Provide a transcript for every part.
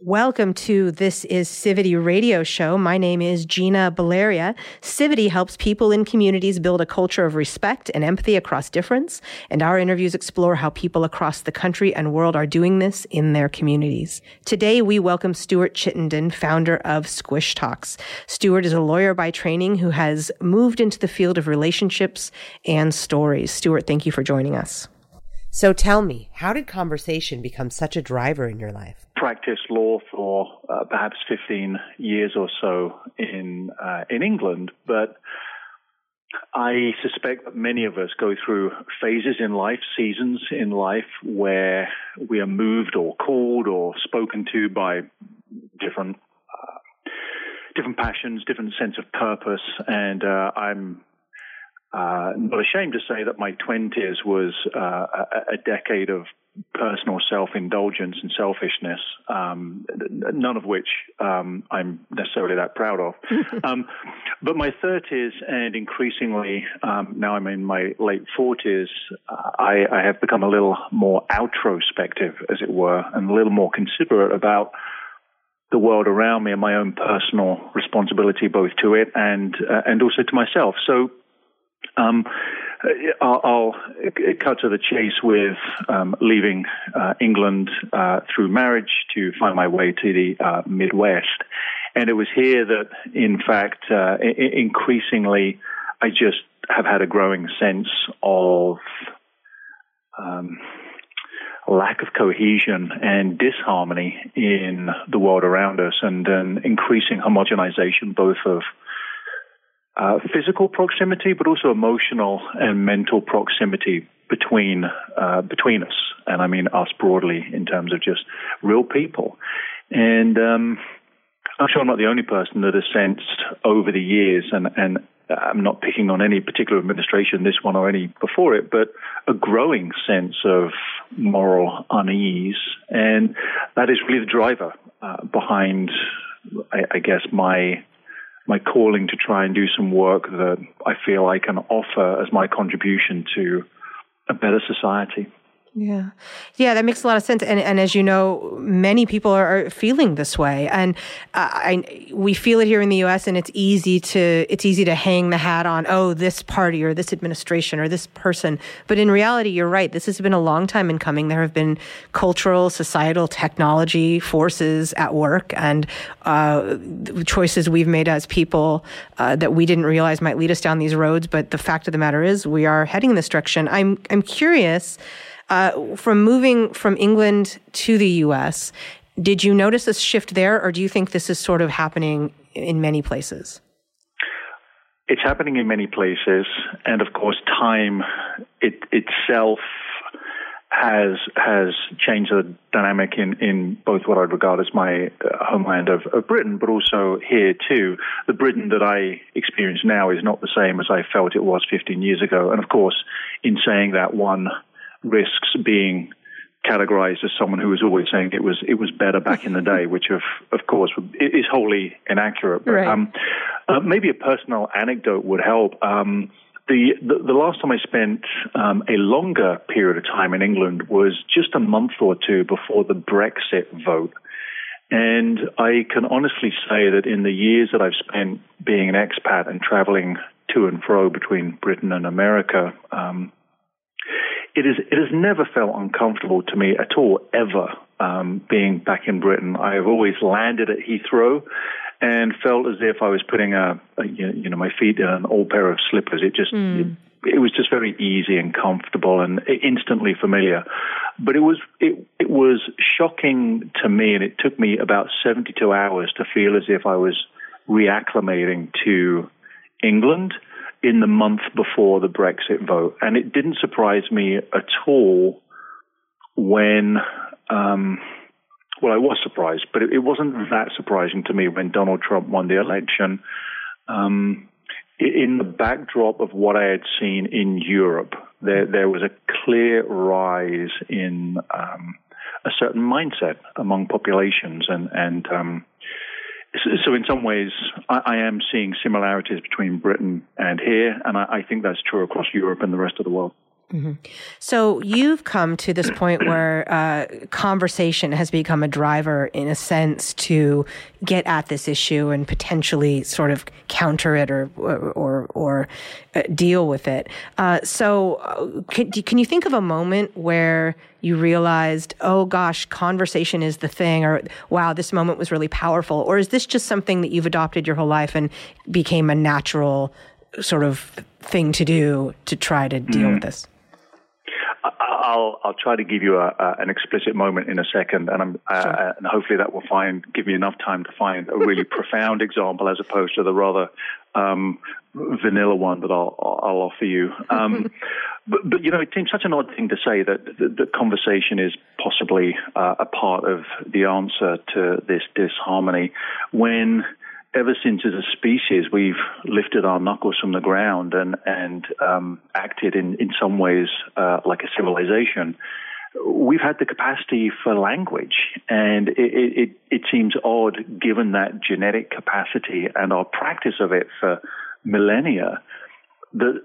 Welcome to This is Civity Radio Show. My name is Gina Valeria. Civity helps people in communities build a culture of respect and empathy across difference, and our interviews explore how people across the country and world are doing this in their communities. Today, we welcome Stuart Chittenden, founder of Squish Talks. Stuart is a lawyer by training who has moved into the field of relationships and stories. Stuart, thank you for joining us. So tell me, how did conversation become such a driver in your life? Practiced law for uh, perhaps 15 years or so in uh, in England, but I suspect that many of us go through phases in life, seasons in life, where we are moved or called or spoken to by different uh, different passions, different sense of purpose, and uh, I'm uh, not ashamed to say that my 20s was uh, a, a, decade of personal self-indulgence and selfishness, um, none of which um, I'm necessarily that proud of. um, but my 30s and increasingly um, now I'm in my late 40s, uh, I, I have become a little more outrospective, as it were, and a little more considerate about the world around me and my own personal responsibility both to it and uh, and also to myself. So um, I'll, I'll, cut to the chase with um, leaving uh, England uh, through marriage to find my way to the uh, Midwest. And it was here that, in fact, uh, I- increasingly, I just have had a growing sense of um, lack of cohesion and disharmony in the world around us and an increasing homogenization both of uh, physical proximity, but also emotional and mental proximity between uh, between us, and I mean us broadly in terms of just real people. And um, I'm sure I'm not the only person that has sensed over the years, and, and I'm not picking on any particular administration, this one or any before it, but a growing sense of moral unease, and that is really the driver uh, behind, I, I guess, my my calling to try and do some work that I feel I can offer as my contribution to a better society. Yeah. Yeah, that makes a lot of sense. And, and as you know, many people are, are feeling this way. And uh, I, we feel it here in the U.S. and it's easy to, it's easy to hang the hat on, oh, this party or this administration or this person. But in reality, you're right. This has been a long time in coming. There have been cultural, societal, technology forces at work and uh, choices we've made as people uh, that we didn't realize might lead us down these roads. But the fact of the matter is we are heading in this direction. I'm, I'm curious, uh, from moving from England to the US, did you notice a shift there, or do you think this is sort of happening in many places? It's happening in many places, and of course, time it, itself has has changed the dynamic in, in both what I'd regard as my uh, homeland of, of Britain, but also here too. The Britain that I experience now is not the same as I felt it was 15 years ago, and of course, in saying that, one risks being categorized as someone who was always saying it was it was better back in the day, which of of course is wholly inaccurate. But right. um, uh, maybe a personal anecdote would help. Um, the, the, the last time I spent um, a longer period of time in England was just a month or two before the Brexit vote. And I can honestly say that in the years that I've spent being an expat and traveling to and fro between Britain and America, um, it is it has never felt uncomfortable to me at all ever um, being back in Britain. I have always landed at Heathrow and felt as if I was putting a, a you know my feet in an old pair of slippers. It just Mm. it, it was just very easy and comfortable and instantly familiar. But it was it it was shocking to me, and it took me about seventy two hours to feel as if I was reacclimating to England in the month before the Brexit vote. And it didn't surprise me at all when um, well, I was surprised, but it, it wasn't that surprising to me when Donald Trump won the election. Um, in the backdrop of what I had seen in Europe, there there was a clear rise in um, a certain mindset among populations, and and um, so, in some ways, I, am seeing similarities between Britain and here, and I think that's true across Europe and the rest of the world. Mm-hmm. So you've come to this point where uh, conversation has become a driver, in a sense, to get at this issue and potentially sort of counter it or or or, uh, deal with it. Uh, so uh, can can you think of a moment where you realized, oh gosh, conversation is the thing, or wow, this moment was really powerful, or is this just something that you've adopted your whole life and became a natural sort of thing to do to try to deal mm. with this? I'll I'll try to give you a, a, an explicit moment in a second, and I'm uh, sure. and hopefully that will find give me enough time to find a really profound example as opposed to the rather um, vanilla one that I'll I'll offer you. Um, but, but, you know, it seems such an odd thing to say that the, the conversation is possibly uh, a part of the answer to this disharmony when ever since as a species we've lifted our knuckles from the ground and and um, acted in in some ways uh, like a civilization. We've had the capacity for language, and it, it, it seems odd given that genetic capacity and our practice of it for millennia that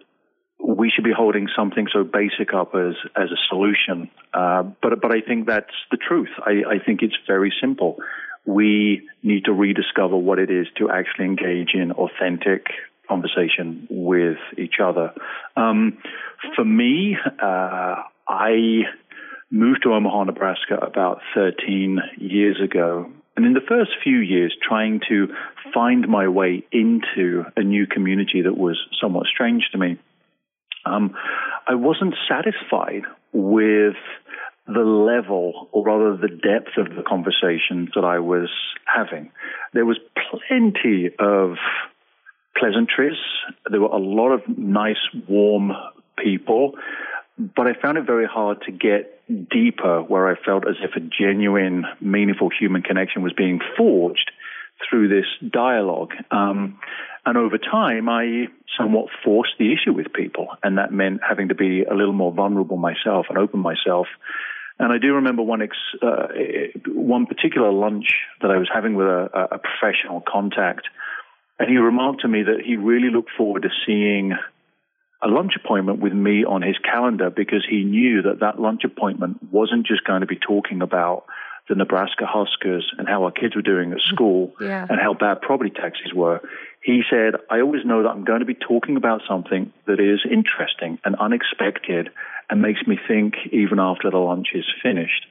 we should be holding something so basic up as as a solution. Uh, but but I think that's the truth. I, I think it's very simple we need to rediscover what it is to actually engage in authentic conversation with each other. Um, for me, uh, I moved to Omaha, Nebraska about 13 years ago. And in the first few years, trying to find my way into a new community that was somewhat strange to me, um, I wasn't satisfied with the level, or rather the depth of the conversations that I was having. There was plenty of pleasantries. There were a lot of nice, warm people, but I found it very hard to get deeper where I felt as if a genuine, meaningful human connection was being forged through this dialogue. Um, and over time, I somewhat forced the issue with people, and that meant having to be a little more vulnerable myself and open myself and I do remember one ex- uh, one particular lunch that I was having with a, a professional contact, and he remarked to me that he really looked forward to seeing a lunch appointment with me on his calendar because he knew that that lunch appointment wasn't just going to be talking about the Nebraska Huskers and how our kids were doing at school yeah. and how bad property taxes were. He said, I always know that I'm going to be talking about something that is interesting and unexpected and makes me think even after the lunch is finished.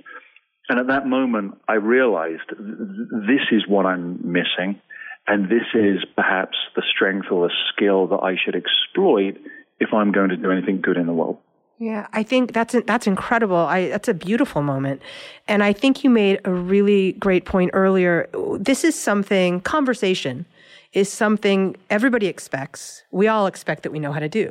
And at that moment, I realized this is what I'm missing. And this is perhaps the strength or the skill that I should exploit if I'm going to do anything good in the world. Yeah, I think that's that's incredible. I that's a beautiful moment. And I think you made a really great point earlier. This is something conversation is something everybody expects. We all expect that we know how to do.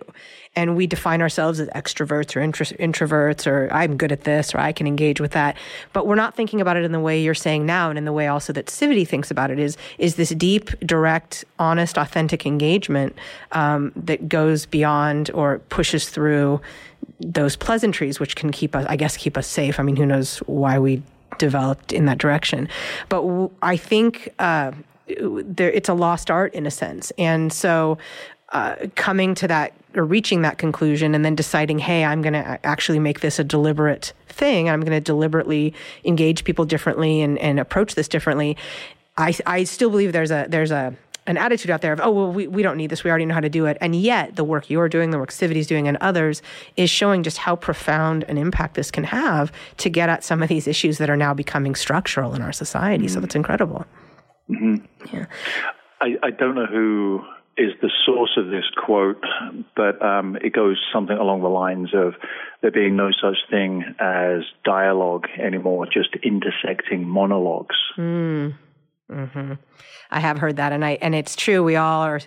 And we define ourselves as extroverts or intro- introverts, or I'm good at this, or I can engage with that. But we're not thinking about it in the way you're saying now, and in the way also that Civity thinks about it is, is this deep, direct, honest, authentic engagement um, that goes beyond or pushes through those pleasantries, which can keep us, I guess, keep us safe. I mean, who knows why we developed in that direction. But w- I think uh, there, it's a lost art in a sense. And so uh, coming to that or reaching that conclusion and then deciding, hey, I'm going to actually make this a deliberate thing. I'm going to deliberately engage people differently and, and approach this differently. I, I still believe there's a there's a an attitude out there of, oh, well, we, we don't need this. We already know how to do it. And yet, the work you're doing, the work Civity's doing, and others is showing just how profound an impact this can have to get at some of these issues that are now becoming structural in our society. Mm-hmm. So that's incredible. Mm-hmm. Yeah. I, I don't know who is the source of this quote, but um, it goes something along the lines of there being no such thing as dialogue anymore, just intersecting monologues. Mm. Mm-hmm. I have heard that, and I and it's true. We all are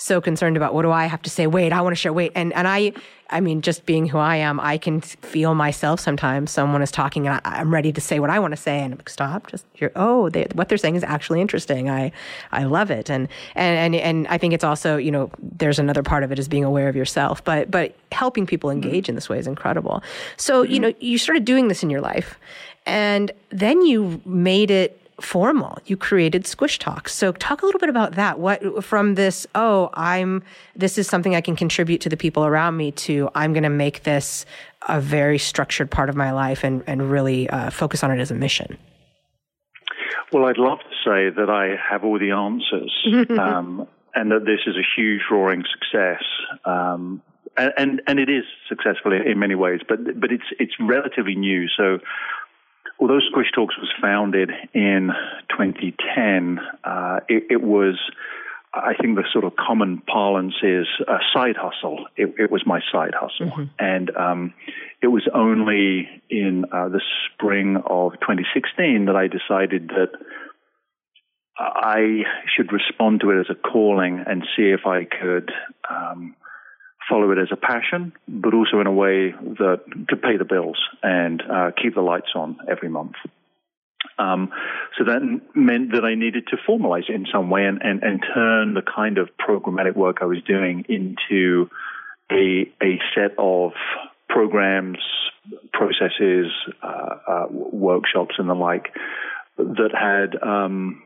so concerned about what do I have to say? Wait, I want to share. Wait, and and I, I mean, just being who I am, I can feel myself sometimes. Someone is talking, and I, am ready to say what I want to say, and I'm like, stop. Just you're, oh, they, what they're saying is actually interesting. I I love it, and and and and I think it's also you know there's another part of it is being aware of yourself, but but helping people engage mm-hmm. in this way is incredible. So mm-hmm. you know you started doing this in your life, and then you made it formal. You created Squish Talks. So talk a little bit about that. What from this, oh, I'm this is something I can contribute to the people around me to I'm going to make this a very structured part of my life and and really uh, focus on it as a mission. Well, I'd love to say that I have all the answers. um, and that this is a huge roaring success. Um, and, and, and it is successful in, in many ways, but but it's it's relatively new. So although Squish Talks was founded in 2010, uh, it, it, was, I think, the sort of common parlance is a side hustle. It, it was my side hustle, mm-hmm. and um, it was only in uh, the spring of 2016 that I decided that. I should respond to it as a calling and see if I could um, follow it as a passion, but also in a way that could pay the bills and uh, keep the lights on every month. Um, so that meant that I needed to formalize it in some way and, and, and turn the kind of programmatic work I was doing into a, a set of programs, processes, uh, uh, workshops, and the like that had um,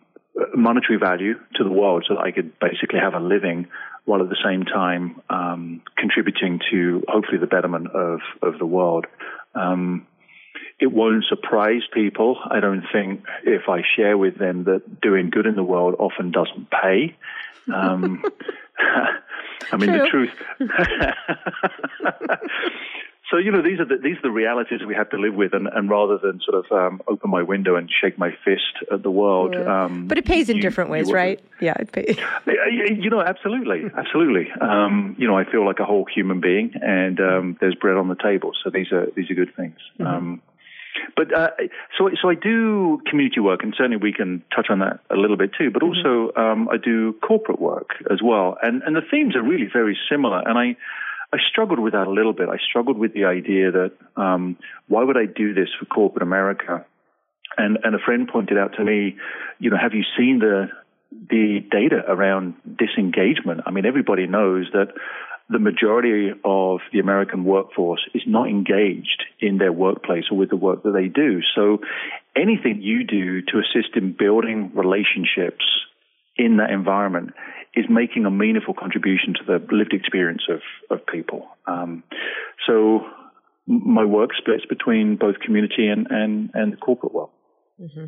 monetary value to the world so that I could basically have a living while at the same time um, contributing to hopefully the betterment of, of the world. Um, it won't surprise people, I don't think, if I share with them that doing good in the world often doesn't pay. Um, I mean, True. the truth. so you know these are the, these are the realities we have to live with, and, and rather than sort of um, open my window and shake my fist at the world, yeah. um, but it pays in you, different ways, right? Yeah, it pays. You know, absolutely, absolutely. Um, you know, I feel like a whole human being, and um, there's bread on the table, so these are these are good things. Mm-hmm. Um, but uh, so so I do community work, and certainly we can touch on that a little bit too. But mm-hmm. also um, I do corporate work as well, and and the themes are really very similar. And I I struggled with that a little bit. I struggled with the idea that um, why would I do this for corporate America? And and a friend pointed out to me, you know, have you seen the the data around disengagement? I mean, everybody knows that the majority of the American workforce is not engaged in their workplace or with the work that they do. So anything you do to assist in building relationships in that environment is making a meaningful contribution to the lived experience of, of people. Um, so my work splits between both community and, and, and the corporate world. Mm-hmm.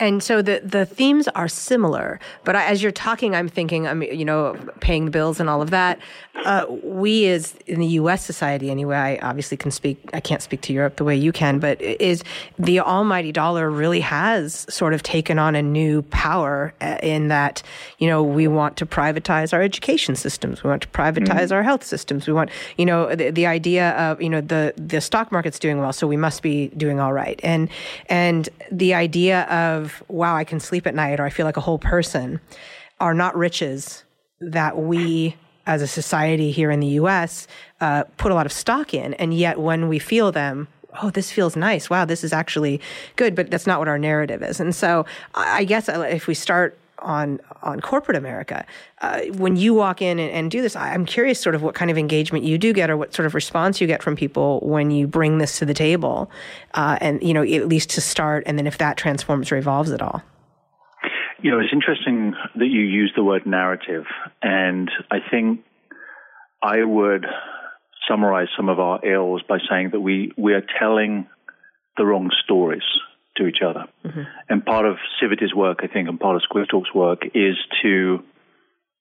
And so the the themes are similar, but I, as you're talking, I'm thinking, I'm you know, paying the bills and all of that. Uh, we, as in the U.S. society, anyway, I obviously can speak. I can't speak to Europe the way you can, but is the almighty dollar really has sort of taken on a new power uh, in that you know we want to privatize our education systems, we want to privatize mm-hmm. our health systems, we want you know the, the idea of you know the the stock market's doing well, so we must be doing all right, and and the idea of, wow, I can sleep at night or I feel like a whole person are not riches that we as a society here in the US uh, put a lot of stock in. And yet when we feel them, oh, this feels nice. Wow, this is actually good. But that's not what our narrative is. And so I guess uh, if we start on on corporate America. Uh, when you walk in and, and, do this, I'm curious, sort of, what kind of engagement you do get, or what sort of response you get from people when you bring this to the table, uh, and you know, at least to start, and then if that transforms or evolves at all. You know, it's interesting that you use the word narrative, and I think I would summarize some of our ills by saying that we we are telling the wrong stories to each other. Mm-hmm. And part of Civity's work, I think, and part of Squish Talk's work is to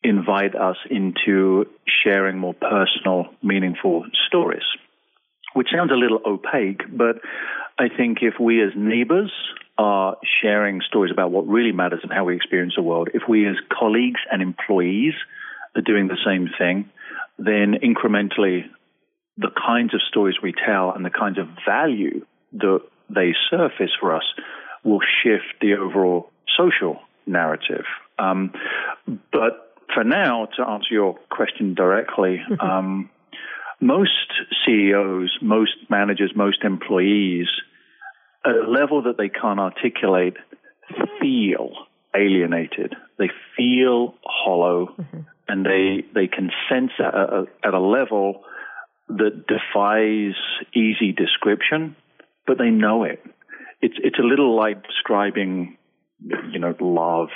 invite us into sharing more personal, meaningful stories, which sounds a little opaque, but I think if we as neighbors are sharing stories about what really matters and how we experience the world, if we as colleagues and employees are doing the same thing, then incrementally the kinds of stories we tell and the kinds of value that they surface for us will shift the overall social narrative. Um, but for now, to answer your question directly, um, most CEOs, most managers, most employees, at a level that they can't articulate, feel alienated. They feel hollow, mm-hmm. and they they can sense at a, at a level that defies easy description, but they know it. It's it's a little like describing, you know, love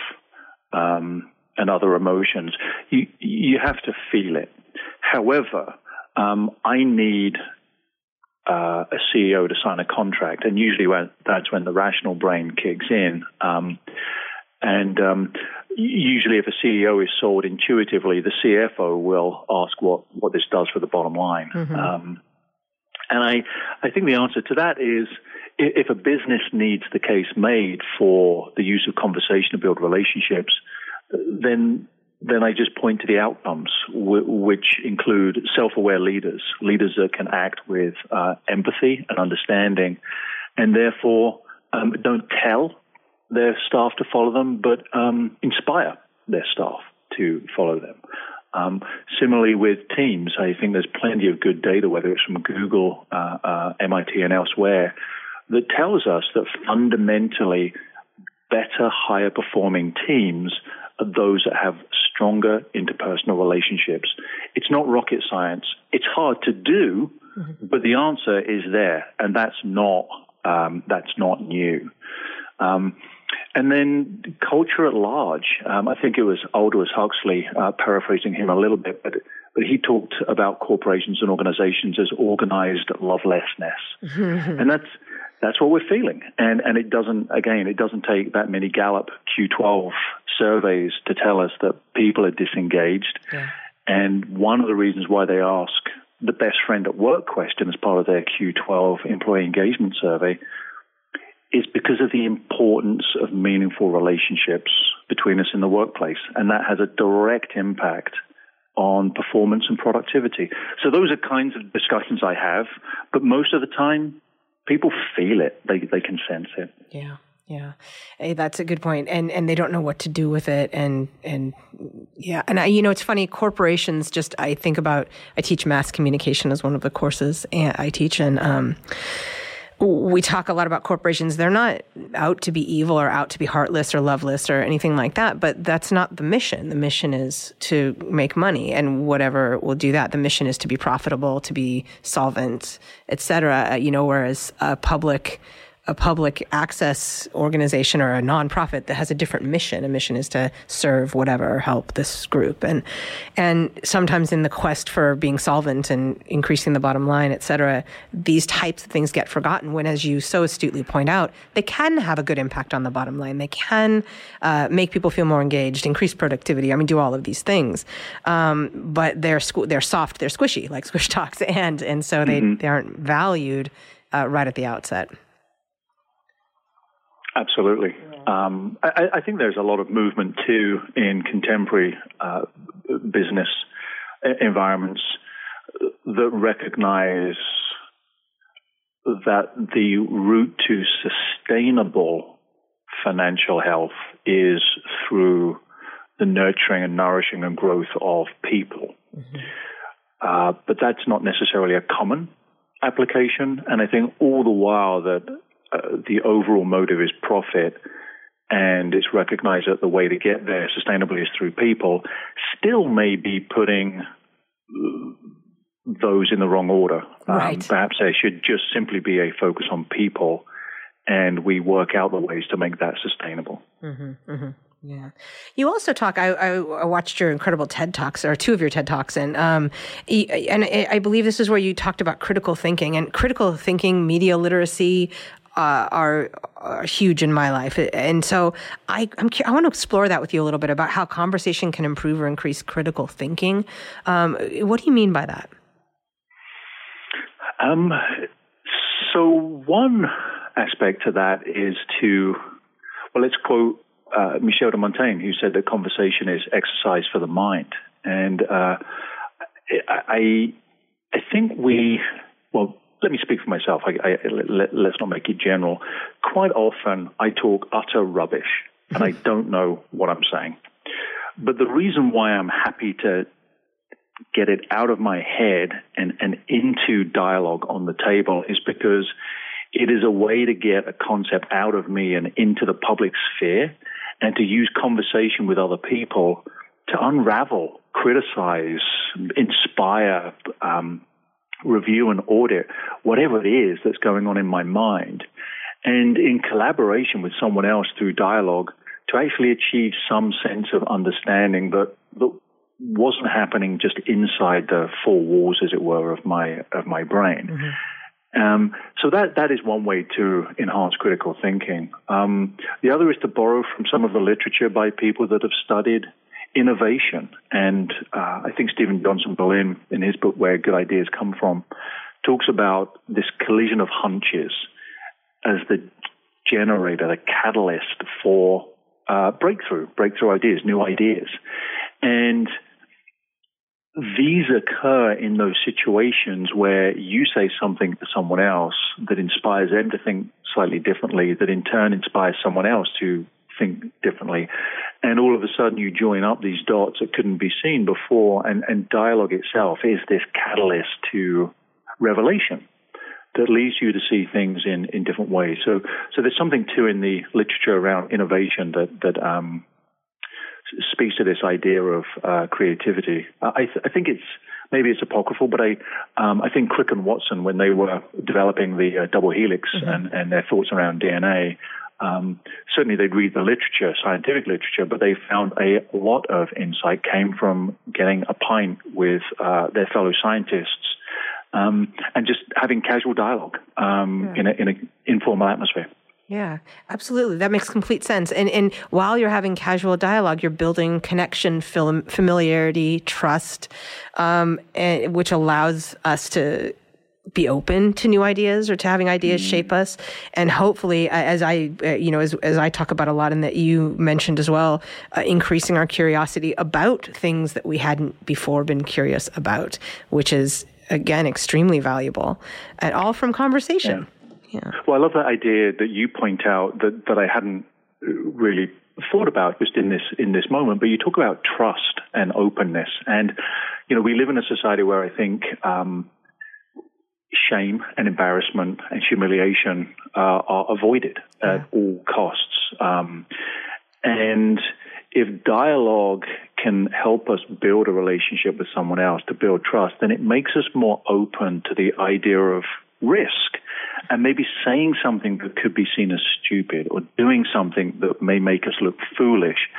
um, and other emotions. You you have to feel it. However, um, I need uh, a CEO to sign a contract, and usually when, that's when the rational brain kicks in. Um, and um, usually, if a CEO is sold intuitively, the CFO will ask what, what this does for the bottom line. Mm-hmm. Um, and I, I think the answer to that is if a business needs the case made for the use of conversation to build relationships, then then I just point to the outcomes, which include self-aware leaders, leaders that can act with uh, empathy and understanding, and therefore um, don't tell their staff to follow them, but um, inspire their staff to follow them. Um, similarly, with teams, I think there's plenty of good data, whether it's from Google, uh, uh, MIT, and elsewhere, that tells us that fundamentally better, higher performing teams are those that have stronger interpersonal relationships. It's not rocket science. It's hard to do, mm-hmm. but the answer is there, and that's not um, that's not new. Um, and then culture at large. Um, I think it was Aldous Huxley, uh, paraphrasing him a little bit, but but he talked about corporations and organizations as organized lovelessness, and that's that's what we're feeling. And and it doesn't again, it doesn't take that many Gallup Q12 surveys to tell us that people are disengaged. Yeah. And one of the reasons why they ask the best friend at work question as part of their Q12 employee engagement survey is because of the importance of meaningful relationships between us in the workplace. And that has a direct impact on performance and productivity. So those are kinds of discussions I have, but most of the time, people feel it. They, they can sense it. Yeah. Yeah, hey, that's a good point, and and they don't know what to do with it, and and yeah, and I, you know, it's funny. Corporations just I think about. I teach mass communication as one of the courses I teach, and um, we talk a lot about corporations. They're not out to be evil or out to be heartless or loveless or anything like that, but that's not the mission. The mission is to make money and whatever will do that. The mission is to be profitable, to be solvent, et cetera. Uh, you know, whereas a public a public access organization or a nonprofit that has a different mission. A mission is to serve whatever, or help this group, and and sometimes in the quest for being solvent and increasing the bottom line, et cetera, these types of things get forgotten. When, as you so astutely point out, they can have a good impact on the bottom line. They can uh, make people feel more engaged, increase productivity. I mean, do all of these things, um, but they're squ- they're soft, they're squishy, like squish talks, and and so they mm-hmm. they aren't valued uh, right at the outset. Absolutely. Um, I, I, think there's a lot of movement too in contemporary uh, business environments that recognize that the route to sustainable financial health is through the nurturing and nourishing and growth of people. Mm-hmm. Uh, but that's not necessarily a common application. And I think all the while that uh, the overall motive is profit and it's recognized that the way to get there sustainably is through people, still may be putting those in the wrong order. Um, right. Um, perhaps there should just simply be a focus on people and we work out the ways to make that sustainable. Mm-hmm, mm-hmm. Yeah. You also talk. I, I, watched your incredible TED talks, or two of your TED talks, and um, and I believe this is where you talked about critical thinking and critical thinking, media literacy, uh, are, are, huge in my life. And so I, I'm, I want to explore that with you a little bit about how conversation can improve or increase critical thinking. Um, what do you mean by that? Um, so one aspect to that is to, well, let's quote uh, Michel de Montaigne, who said that conversation is exercise for the mind. And uh, I, I think we, well, let me speak for myself. I, I, let, us not make it general. Quite often, I talk utter rubbish and I don't know what I'm saying. But the reason why I'm happy to get it out of my head and, and into dialogue on the table is because it is a way to get a concept out of me and into the public sphere and to use conversation with other people to unravel, criticize, inspire, um, review and audit whatever it is that's going on in my mind. And in collaboration with someone else through dialogue to actually achieve some sense of understanding that, that wasn't happening just inside the four walls, as it were, of my of my brain. Mm-hmm. Um, so that that is one way to enhance critical thinking. Um, the other is to borrow from some of the literature by people that have studied innovation, and uh, I think Steven Johnson Berlin, in his book Where Good Ideas Come From, talks about this collision of hunches as the generator, the catalyst for uh, breakthrough, breakthrough ideas, new ideas, and these occur in those situations where you say something to someone else that inspires them to think slightly differently, that in turn inspires someone else to think differently. And all of a sudden you join up these dots that couldn't be seen before, and, and dialogue itself is this catalyst to revelation that leads you to see things in, in different ways. So, so there's something too in the literature around innovation that, that, um, speaks to this idea of uh, creativity. I, th- I, think it's maybe it's apocryphal, but I um, I think Crick and Watson, when they were developing the uh, double helix mm-hmm. and, and their thoughts around DNA, um, certainly they'd read the literature, scientific literature, but they found a lot of insight came from getting a pint with uh, their fellow scientists um, and just having casual dialogue um, yeah. in an in a informal atmosphere. Yeah, absolutely. That makes complete sense. And and while you're having casual dialogue, you're building connection, familiarity, trust, um, and, which allows us to be open to new ideas or to having ideas mm shape us and hopefully as i uh, you know as, as i talk about a lot and that you mentioned as well uh, increasing our curiosity about things that we hadn't before been curious about which is again extremely valuable and all from conversation yeah. Yeah. Well, I love that idea that you point out that, that I hadn't really thought about just in this in this moment. But you talk about trust and openness, and you know we live in a society where I think um, shame and embarrassment and humiliation uh, are avoided yeah. at all costs. Um, and if dialogue can help us build a relationship with someone else to build trust, then it makes us more open to the idea of risk and maybe saying something that could be seen as stupid or doing something that may make us look foolish.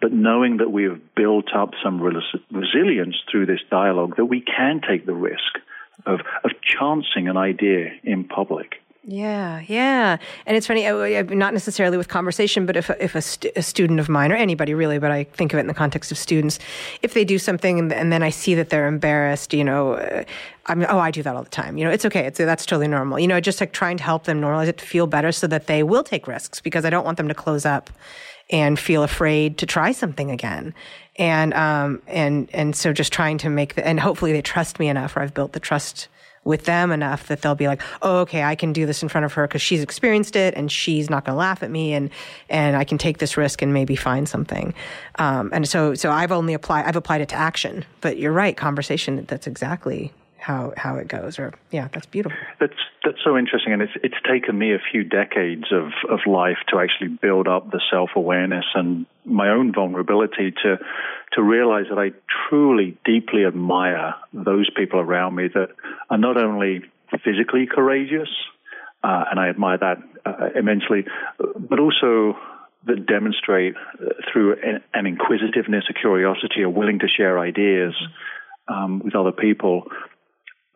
But knowing that we have built up some resilience through this dialogue, that we can take the risk of, of chancing an idea in public. Yeah, yeah, and it's funny. Not necessarily with conversation, but if if a, st- a, student of mine or anybody really, but I think of it in the context of students, if they do something and, and then I see that they're embarrassed, you know, uh, I'm oh I do that all the time. You know, it's okay. It's that's totally normal. You know, just like trying to help them normalize it to feel better so that they will take risks because I don't want them to close up and feel afraid to try something again. And um and and so just trying to make the and hopefully they trust me enough or I've built the trust with them enough that they'll be like, oh, okay, I can do this in front of her because she's experienced it and she's not going to laugh at me and and I can take this risk and maybe find something. Um, and so so I've only applied I've applied it to action, but you're right, conversation. That's exactly how how it goes. Or yeah, that's beautiful. That's that's so interesting, and it's it's taken me a few decades of of life to actually build up the self awareness and my own vulnerability to to realize that I truly deeply admire those people around me that are not only physically courageous, uh, and I admire that uh, immensely, but also that demonstrate uh, through an, an, inquisitiveness, a curiosity, a willing to share ideas um, with other people.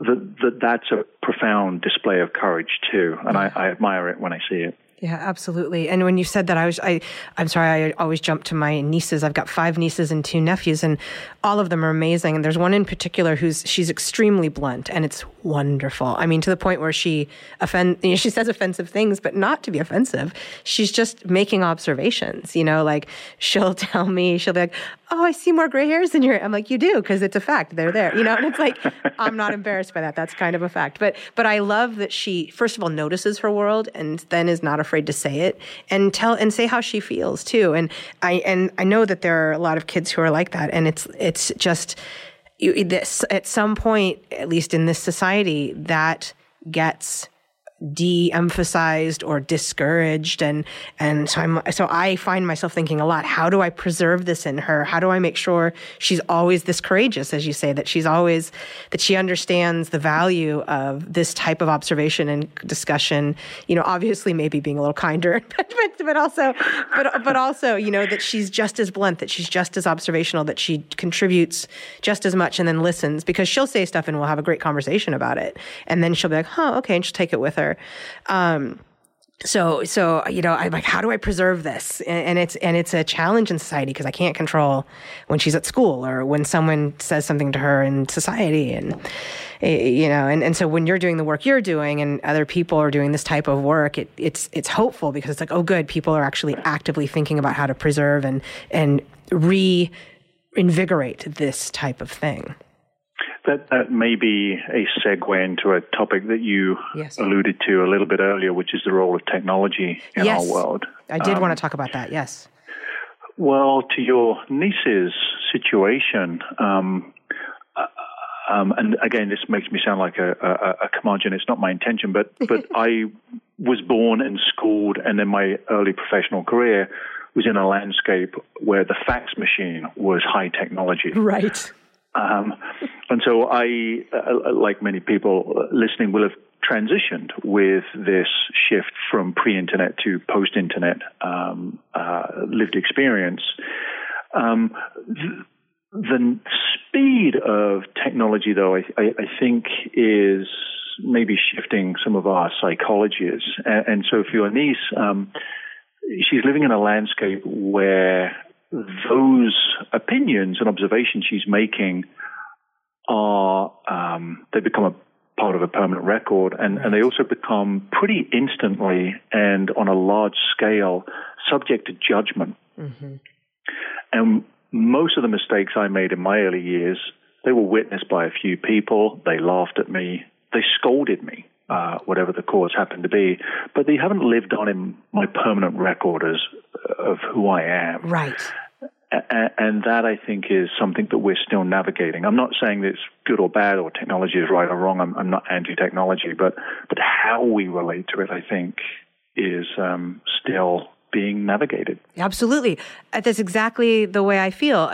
That, that that's a profound display of courage too, and I, I admire it when I see it. Yeah, absolutely. And when you said that, I was, I, I'm sorry, I always jump to my nieces. I've got five nieces and two nephews, and all of them are amazing. And there's one in particular who's, she's extremely blunt, and it's wonderful. I mean, to the point where she offend, you know, she says offensive things, but not to be offensive. She's just making observations, you know, like she'll tell me, she'll be like, oh, I see more gray hairs in your. I'm like, you do because it's a fact. They're there, you know. And it's like, I'm not embarrassed by that. That's kind of a fact. But but I love that she first of all notices her world and then is not afraid to say it and tell and say how she feels too. And I and I know that there are a lot of kids who are like that, and it's it's just you, this at some point, at least in this society, that gets de-emphasized or discouraged. And and so I'm so I find myself thinking a lot how do I preserve this in her? How do I make sure she's always this courageous as you say that she's always that she understands the value of this type of observation and discussion you know obviously maybe being a little kinder but but, also but but also you know that she's just as blunt that she's just as observational that she contributes just as much and then listens because she'll say stuff and we'll have a great conversation about it. And then she'll be like huh okay and she'll take it with her um, so so you know i'm like how do i preserve this? And, and it's and it's a challenge in society because i can't control when she's at school or when someone says something to her in society and you know and, and so when you're doing the work you're doing and other people are doing this type of work it, it's it's hopeful because it's like oh good people are actually actively thinking about how to preserve and and reinvigorate this type of thing that, that may be a segue into a topic that you yes. alluded to a little bit earlier, which is the role of technology in yes. our world. I did um, want to talk about that, yes. Well, to your niece's situation, um, uh, um, and again, this makes me sound like a, a, a curmudgeon. It's not my intention, but but I was born and schooled, and then my early professional career was in a landscape where the fax machine was high technology. Right. Um, and so I, uh, like many people listening, will have transitioned with this shift from pre-internet to post-internet um, uh, lived experience. Um, th- the speed of technology, though, I, I, I, think is maybe shifting some of our psychologies. And, and so for your niece, um, she's living in a landscape where those opinions and observations she's making are um, they become a part of a permanent record, and, right. and they also become pretty instantly and on a large scale subject to judgment. Mm-hmm. And most of the mistakes I made in my early years, they were witnessed by a few people. They laughed at me. They scolded me, uh, whatever the cause happened to be. But they haven't lived on in my permanent record as of who I am. Right and that I think is something that we're still navigating. I'm not saying that it's good or bad or technology is right or wrong. I'm, I'm not anti-technology, but but how we relate to it, I think, is um, still being navigated. Absolutely. Uh, that's exactly the way I feel.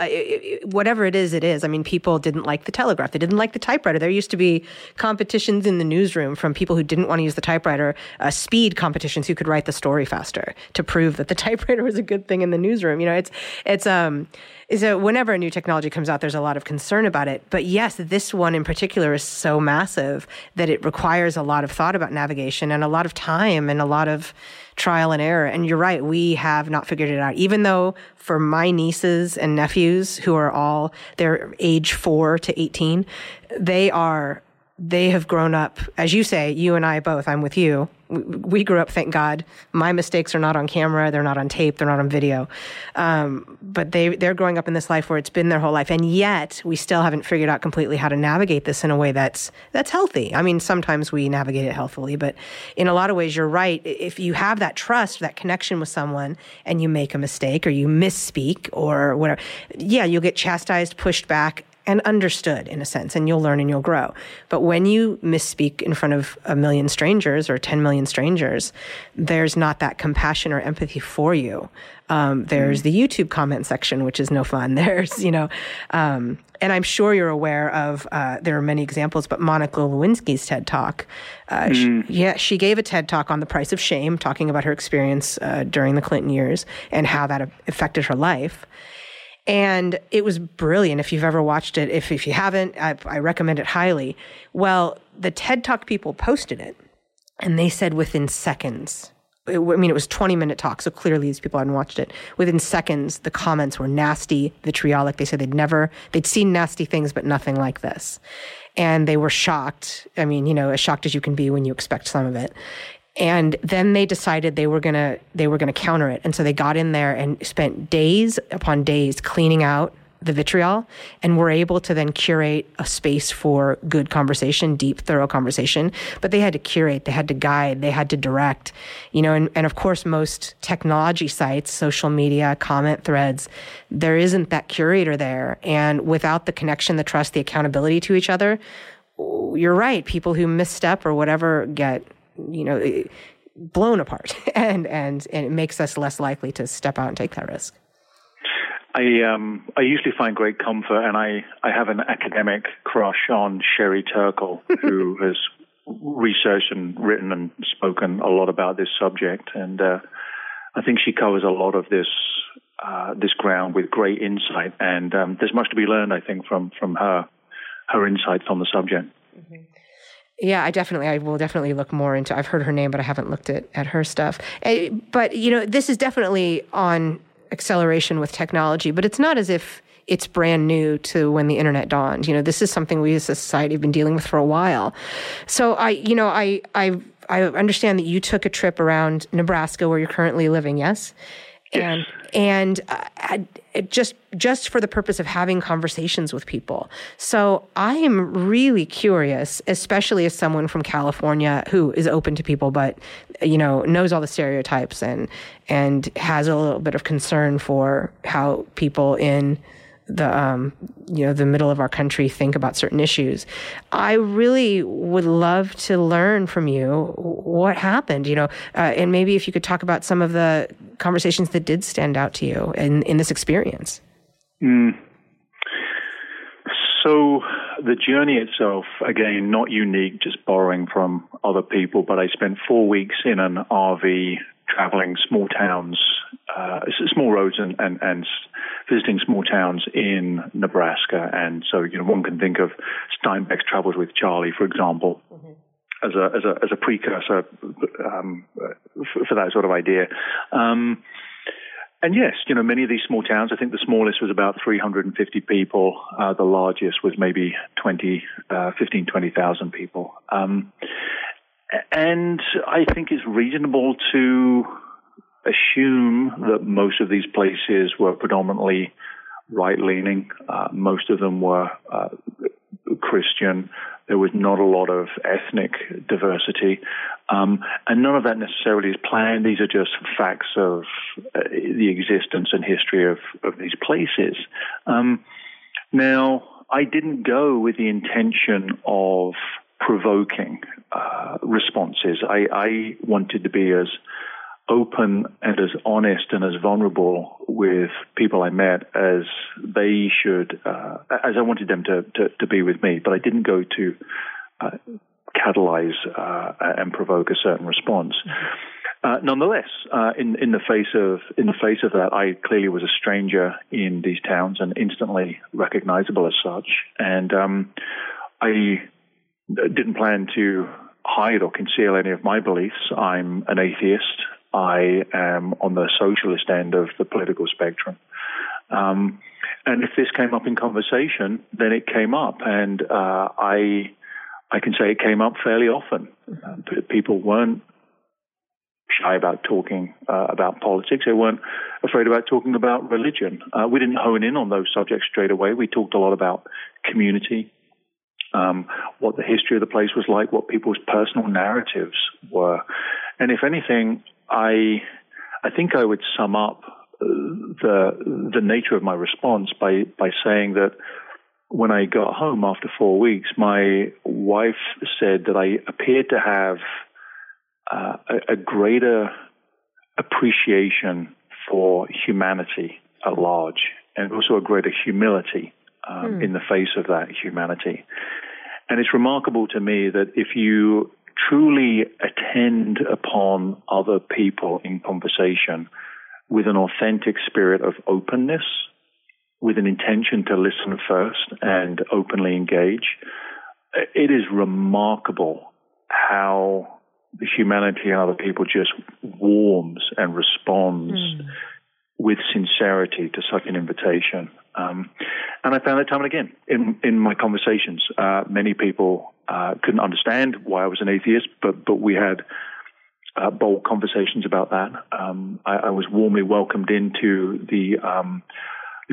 Whatever it is, it is. I mean, people didn't like the telegraph. They didn't like the typewriter. There used to be competitions in the newsroom from people who didn't want to use the typewriter, uh, speed competitions who could write the story faster to prove that the typewriter was a good thing in the newsroom. You know, it's, it's, um, so whenever a new technology comes out, there's a lot of concern about it. But yes, this one in particular is so massive that it requires a lot of thought about navigation and a lot of time and a lot of trial and error. And you're right, we have not figured it out. Even though for my nieces and nephews who are all, they're age four to 18, they are they have grown up, as you say, you and I both, I'm with you. We grew up, thank God. My mistakes are not on camera, they're not on tape, they're not on video. Um, but they, they're growing up in this life where it's been their whole life. And yet we still haven't figured out completely how to navigate this in a way that's, that's healthy. I mean, sometimes we navigate it healthily, but in a lot of ways, you're right. If you have that trust, that connection with someone and you make a mistake or you misspeak or whatever, yeah, you'll get chastised, pushed back, and understood in a sense, and you'll learn and you'll grow. But when you misspeak in front of a million strangers or 10 million strangers, there's not that compassion or empathy for you. Um, there's the YouTube comment section, which is no fun. There's, you know, um, and I'm sure you're aware of, uh, there are many examples, but Monica Lewinsky's TED Talk. Uh, mm. she, yeah, she gave a TED Talk on the price of shame, talking about her experience uh, during the Clinton years and how that affected her life. And it was brilliant. If you've ever watched it, if, if you haven't, I, I recommend it highly. Well, the TED Talk people posted it and they said within seconds, I mean, it was 20 minute talk, so clearly these people hadn't watched it. Within seconds, the comments were nasty, vitriolic. They said they'd never, they'd seen nasty things, but nothing like this. And they were shocked. I mean, you know, as shocked as you can be when you expect some of it and then they decided they were gonna they were gonna counter it and so they got in there and spent days upon days cleaning out the vitriol and were able to then curate a space for good conversation, deep, thorough conversation. But they had to curate, they had to guide, they had to direct, you know, and, and of course, most technology sites, social media, comment threads, there isn't that curator there. And without the connection, the trust, the accountability to each other, you're right. People who misstep or whatever get, you know, blown apart and, and, and it makes us less likely to step out and take that risk. I um, I usually find great comfort, and I, I have an academic crush on Sherry Turkle, who has researched and written and spoken a lot about this subject, and uh, I think she covers a lot of this uh, this ground with great insight, and um, there's much to be learned, I think, from from her her insights on the subject. Mm-hmm. Yeah, I definitely, I will definitely look more into. I've heard her name, but I haven't looked at at her stuff. Eh, but you know, this is definitely on acceleration with technology, but it's not as if it's brand new to when the internet dawned. You know, this is something we as a society have been dealing with for a while. So I, you know, I I I understand that you took a trip around Nebraska where you're currently living. Yes and and uh, just just for the purpose of having conversations with people. So I am really curious, especially as someone from California who is open to people, but you know knows all the stereotypes and and has a little bit of concern for how people in the um, you know the middle of our country think about certain issues. I really would love to learn from you what happened. You know, uh, and maybe if you could talk about some of the conversations that did stand out to you in in this experience. Mm. So the journey itself, again, not unique, just borrowing from other people. But I spent four weeks in an RV traveling small towns, uh, small roads, and, and, and visiting small towns in Nebraska. And so, you know, one can think of Steinbeck's Travels with Charley, for example. Mm-hmm. As a, as a as a precursor um, for, for, that sort of idea, um, and yes, you know, many of these small towns, I think the smallest was about 350 people. Uh, the largest was maybe 20, uh, 15, 20,000 people. Um, and I think it's reasonable to assume that most of these places were predominantly right leaning. Uh, most of them were uh, Christian. There was not a lot of ethnic diversity. Um, and none of that necessarily is planned. These are just facts of uh, the existence and history of, of these places. Um, now, I didn't go with the intention of provoking uh, responses. I, I wanted to be as open and as honest and as vulnerable with people I met as they should, uh, as I wanted them to, to, to, be with me. But I didn't go to uh, catalyze uh, and provoke a certain response. Uh, nonetheless, uh, in in the face of in the face of that, I clearly was a stranger in these towns and instantly recognizable as such. And um, I didn't plan to hide or conceal any of my beliefs. I'm an atheist. I am on the socialist end of the political spectrum. Um, and if this came up in conversation, then it came up, and uh, I I can say it came up fairly often. Uh, people weren't shy about talking uh, about politics. They weren't afraid about talking about religion. Uh, we didn't hone in on those subjects straight away. We talked a lot about community, um, what the history of the place was like, what people's personal narratives were. And if anything, I, I think I would sum up uh, the, the nature of my response by, by saying that when I got home after four weeks, my wife said that I appeared to have uh, a, a greater appreciation for humanity at large and also a greater humility um, mm. in the face of that humanity. And it's remarkable to me that if you truly attend upon other people in conversation with an authentic spirit of openness, with an intention to listen first and openly engage, it is remarkable how the humanity in other people just warms and responds mm. with sincerity to such an invitation. Um, and I found that time and again in in my conversations. Uh, many people uh, couldn't understand why I was an atheist, but but we had uh, bold conversations about that. Um, I, I, was warmly welcomed into the um,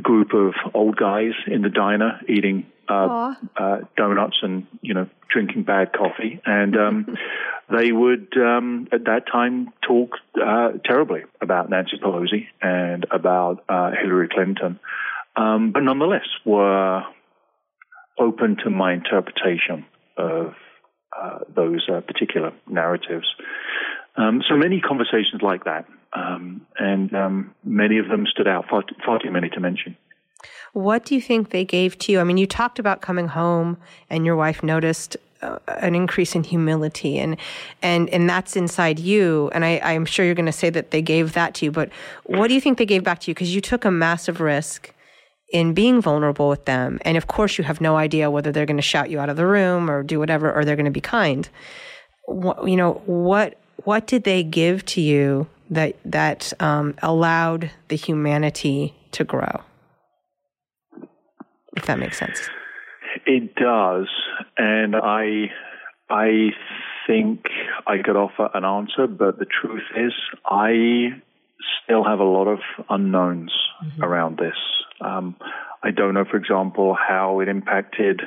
group of old guys in the diner eating uh, uh, donuts and you know drinking bad coffee, and um, they would um, at that time talk uh, terribly about Nancy Pelosi and about uh, Hillary Clinton, um, but nonetheless were open to my interpretation of uh, those uh, particular narratives. Um, so many conversations like that, um, and um, many of them stood out, far, far too many to mention. What do you think they gave to you? I mean, you talked about coming home and your wife noticed uh, an increase in humility and and and that's inside you and I, i'm sure you're going to say that they gave that to you but what do you think they gave back to you because you took a massive risk in being vulnerable with them. And of course you have no idea whether they're going to shout you out of the room or do whatever or they're going to be kind. What, you know what what did they give to you that that um, allowed the humanity to grow? If that makes sense. It does, and I I think I could offer an answer, but the truth is, I still have a lot of unknowns mm-hmm. around this. Um, I don't know, for example, how it impacted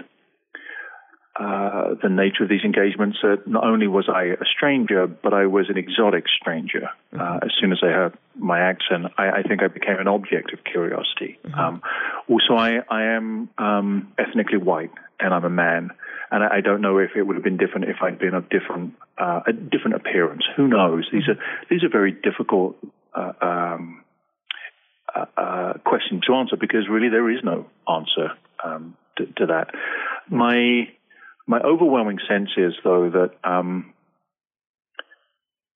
uh, the nature of these engagements. Uh, not only was I a stranger, but I was an exotic stranger. Uh, mm-hmm. as soon as I heard my accent, I, I, think I became an object of curiosity. Mm-hmm. Um, also, I, I am um, ethnically white, and I'm a man. And I, I, don't know if it would have been different if I'd been of different uh, a different appearance. Who knows? These are these are very difficult. Uh, um, questions to answer because really there is no answer um, to, to, that. My my overwhelming sense is, though, that um,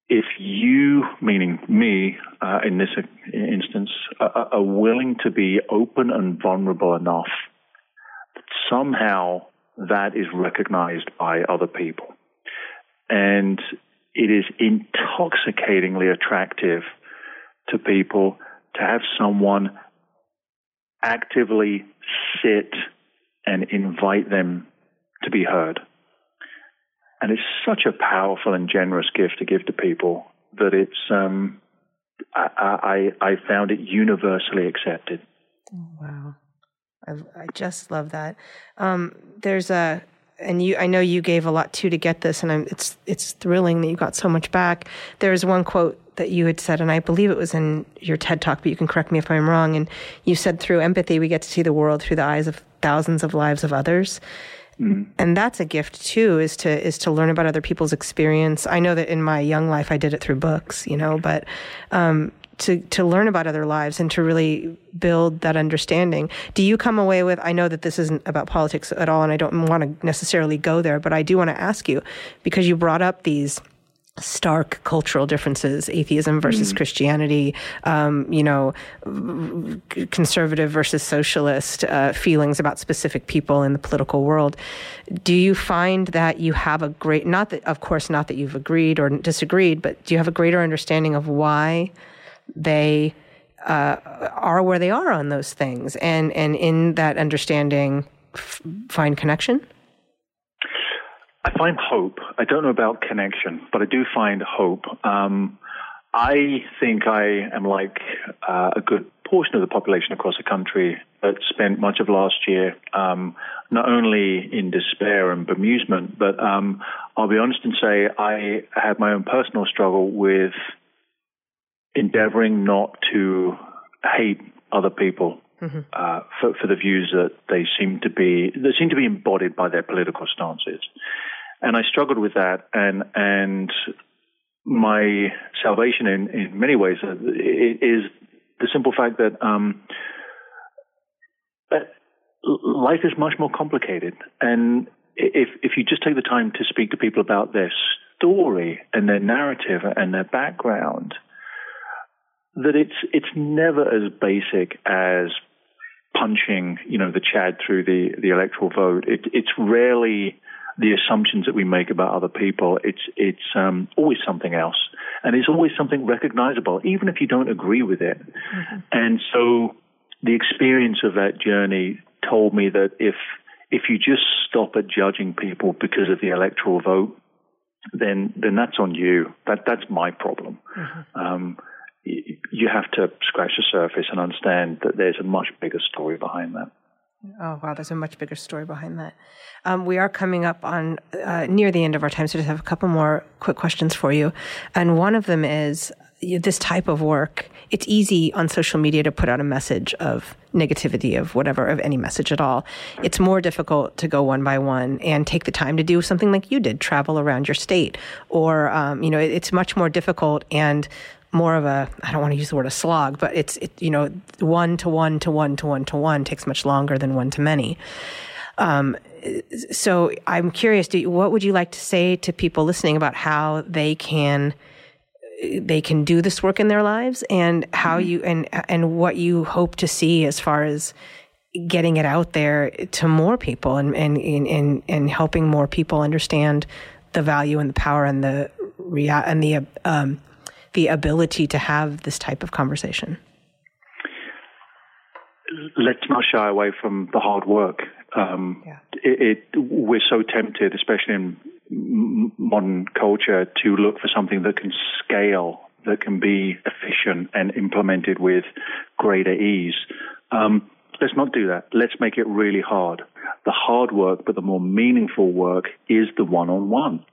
if you, meaning me uh, in this instance, are, are willing to be open and vulnerable enough, somehow that is recognized by other people. And it is intoxicatingly attractive to people to have someone actively sit and invite them to be heard. And it's such a powerful and generous gift to give to people that it's, um, I, I, I found it universally accepted. Oh, wow. I, I just love that. Um, there's a, and you, I know you gave a lot too to get this, and I'm, it's it's thrilling that you got so much back. There's one quote that you had said, and I believe it was in your TED talk, but you can correct me if I'm wrong. And you said, through empathy, we get to see the world through the eyes of thousands of lives of others. Mm-hmm. And that's a gift too, is to is to learn about other people's experience. I know that in my young life I did it through books, you know, but um, to to learn about other lives and to really build that understanding. Do you come away with? I know that this isn't about politics at all, and I don't want to necessarily go there, but I do want to ask you because you brought up these stark cultural differences atheism versus mm. christianity um, you know conservative versus socialist uh, feelings about specific people in the political world do you find that you have a great not that of course not that you've agreed or disagreed but do you have a greater understanding of why they uh, are where they are on those things and and in that understanding f- find connection I find hope. I don't know about connection, but I do find hope. Um, I think I am like uh, a good portion of the population across the country that spent much of last year um, not only in despair and bemusement, but um, I'll be honest and say I had my own personal struggle with endeavoring not to hate other people mm-hmm. uh, for, for, the views that they seem to be that seem to be embodied by their political stances and I struggled with that, and and my salvation in in many ways uh, is the simple fact that um, life is much more complicated, and if if you just take the time to speak to people about their story and their narrative and their background, that it's it's never as basic as punching you know the Chad through the the electoral vote. It, it's rarely the assumptions that we make about other people. It's it's um, always something else, and it's always something recognizable, even if you don't agree with it. Mm-hmm. And so, the experience of that journey told me that if if you just stop at judging people because of the electoral vote, then then that's on you. That that's my problem. Mm-hmm. Um, you have to scratch the surface and understand that there's a much bigger story behind that. Oh wow, there's a much bigger story behind that. Um, we are coming up on uh, near the end of our time, so just have a couple more quick questions for you. And one of them is this type of work. It's easy on social media to put out a message of negativity of whatever, of any message at all. It's more difficult to go one by one and take the time to do something like you did, travel around your state, or um, you know, it, it's much more difficult and more of a I don't want to use the word a slog, but it's it, you know one to one to one to one to one takes much longer than one to many. Um, so I'm curious, you, what would you like to say to people listening about how they can they can do this work in their lives and how mm-hmm. you and and what you hope to see as far as getting it out there to more people and and and and helping more people understand the value and the power and the and the um, the ability to have this type of conversation? Let's not shy away from the hard work. Um, yeah. it, it, we're so tempted, especially in modern culture, to look for something that can scale, that can be efficient and implemented with greater ease. Um, let's not do that. Let's make it really hard. The hard work, but the more meaningful work is the one on one.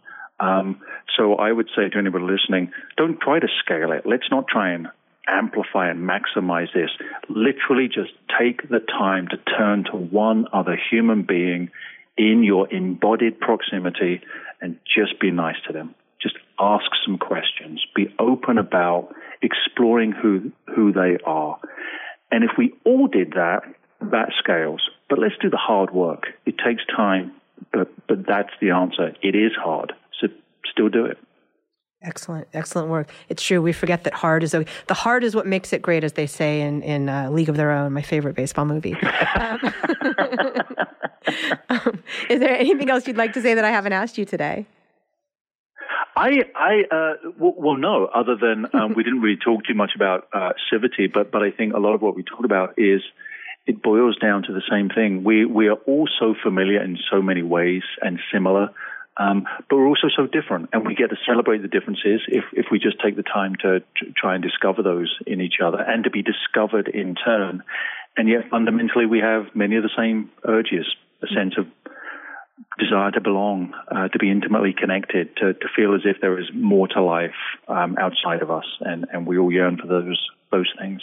Um, so I would say to anybody listening, don't try to scale it. Let's not try and amplify and maximize this. Literally just take the time to turn to one other human being in your embodied proximity and just be nice to them. Just ask some questions. Be open about exploring who, who they are. And if we all did that, that scales. But let's do the hard work. It takes time, but, but that's the answer. It is hard still do it. Excellent, excellent work. It's true. We forget that hard is the hard is what makes it great, as they say in in uh, League of Their Own, my favorite baseball movie. um, um, is there anything else you'd like to say that I haven't asked you today? I, I, uh, well, well, no. Other than um, we didn't really talk too much about uh, civility, but but I think a lot of what we talked about is it boils down to the same thing. We we are all so familiar in so many ways and similar. Um, but we're also so different, and we get to celebrate the differences if, if we just take the time to, try and discover those in each other and to be discovered in turn. And yet, fundamentally, we have many of the same urges a sense of desire to belong, uh, to be intimately connected, to, to feel as if there is more to life um, outside of us, and, and we all yearn for those those things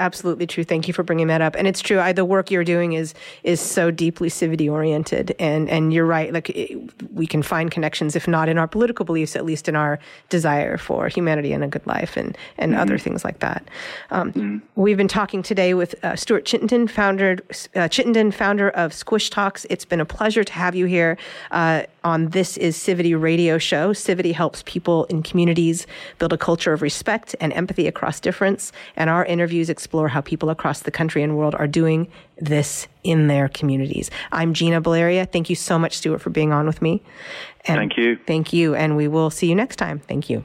absolutely true. Thank you for bringing that up. And it's true. I, the work you're doing is is so deeply civility oriented, and and you're right. Like it, we can find connections, if not in our political beliefs, at least in our desire for humanity and a good life, and and mm-hmm. other things like that. Um, mm-hmm. We've been talking today with uh, Stuart Chittenden, founder uh, Chittenden, founder of Squish Talks. It's been a pleasure to have you here uh, on This Is Civity Radio Show. Civity helps people in communities build a culture of respect and empathy across difference, and our interviews explore how people across the country and world are doing this in their communities. I'm Gina Baleria. Thank you so much, Stuart, for being on with me. And thank you. Thank you. And we will see you next time. Thank you.